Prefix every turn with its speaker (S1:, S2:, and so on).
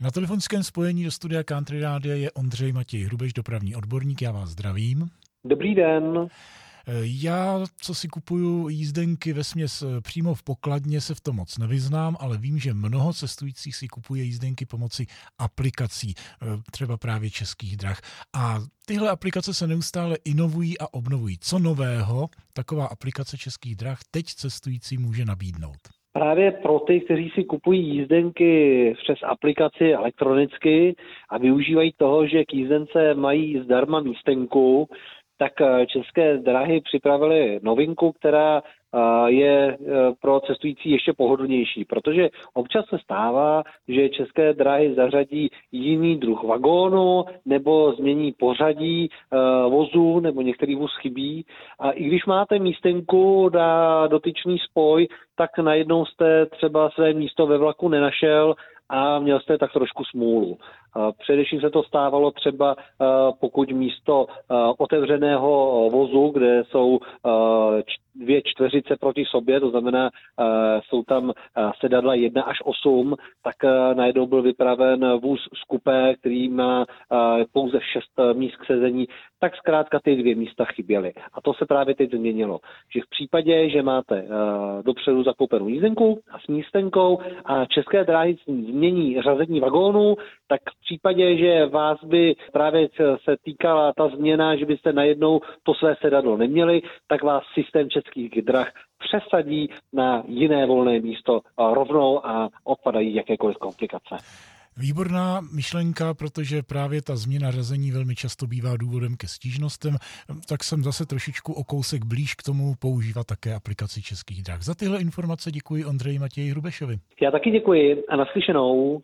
S1: Na telefonickém spojení do studia Country Rádia je Ondřej Matěj Hrubeš, dopravní odborník. Já vás zdravím.
S2: Dobrý den.
S1: Já, co si kupuju jízdenky ve směs eh, přímo v pokladně, se v tom moc nevyznám, ale vím, že mnoho cestujících si kupuje jízdenky pomocí aplikací, eh, třeba právě českých drah. A tyhle aplikace se neustále inovují a obnovují. Co nového taková aplikace českých drah teď cestující může nabídnout?
S2: Právě pro ty, kteří si kupují jízdenky přes aplikaci elektronicky a využívají toho, že k jízdence mají zdarma místenku, tak eh, české dráhy připravily novinku, která eh, je eh, pro cestující ještě pohodlnější, protože občas se stává, že české dráhy zařadí jiný druh vagónu nebo změní pořadí vozu nebo některý vůz chybí. A i když máte místenku na dotyčný spoj, tak najednou jste třeba své místo ve vlaku nenašel a měl jste tak trošku smůlu. Především se to stávalo třeba, pokud místo otevřeného vozu, kde jsou dvě čtveřice proti sobě, to znamená, jsou tam sedadla 1 až 8, tak najednou byl vypraven vůz z kupé, který má pouze 6 míst k sezení, tak zkrátka ty dvě místa chyběly. A to se právě teď změnilo. Že v případě, že máte dopředu zakoupenou jízdenku a s místenkou a české dráhy změní řazení vagónů, tak v případě, že vás by právě se týkala ta změna, že byste najednou to své sedadlo neměli, tak vás systém českých drah přesadí na jiné volné místo rovnou a odpadají jakékoliv komplikace.
S1: Výborná myšlenka, protože právě ta změna řazení velmi často bývá důvodem ke stížnostem, tak jsem zase trošičku o kousek blíž k tomu používat také aplikaci Českých drah. Za tyhle informace děkuji Ondřeji Matěji Hrubešovi.
S2: Já taky děkuji a naslyšenou.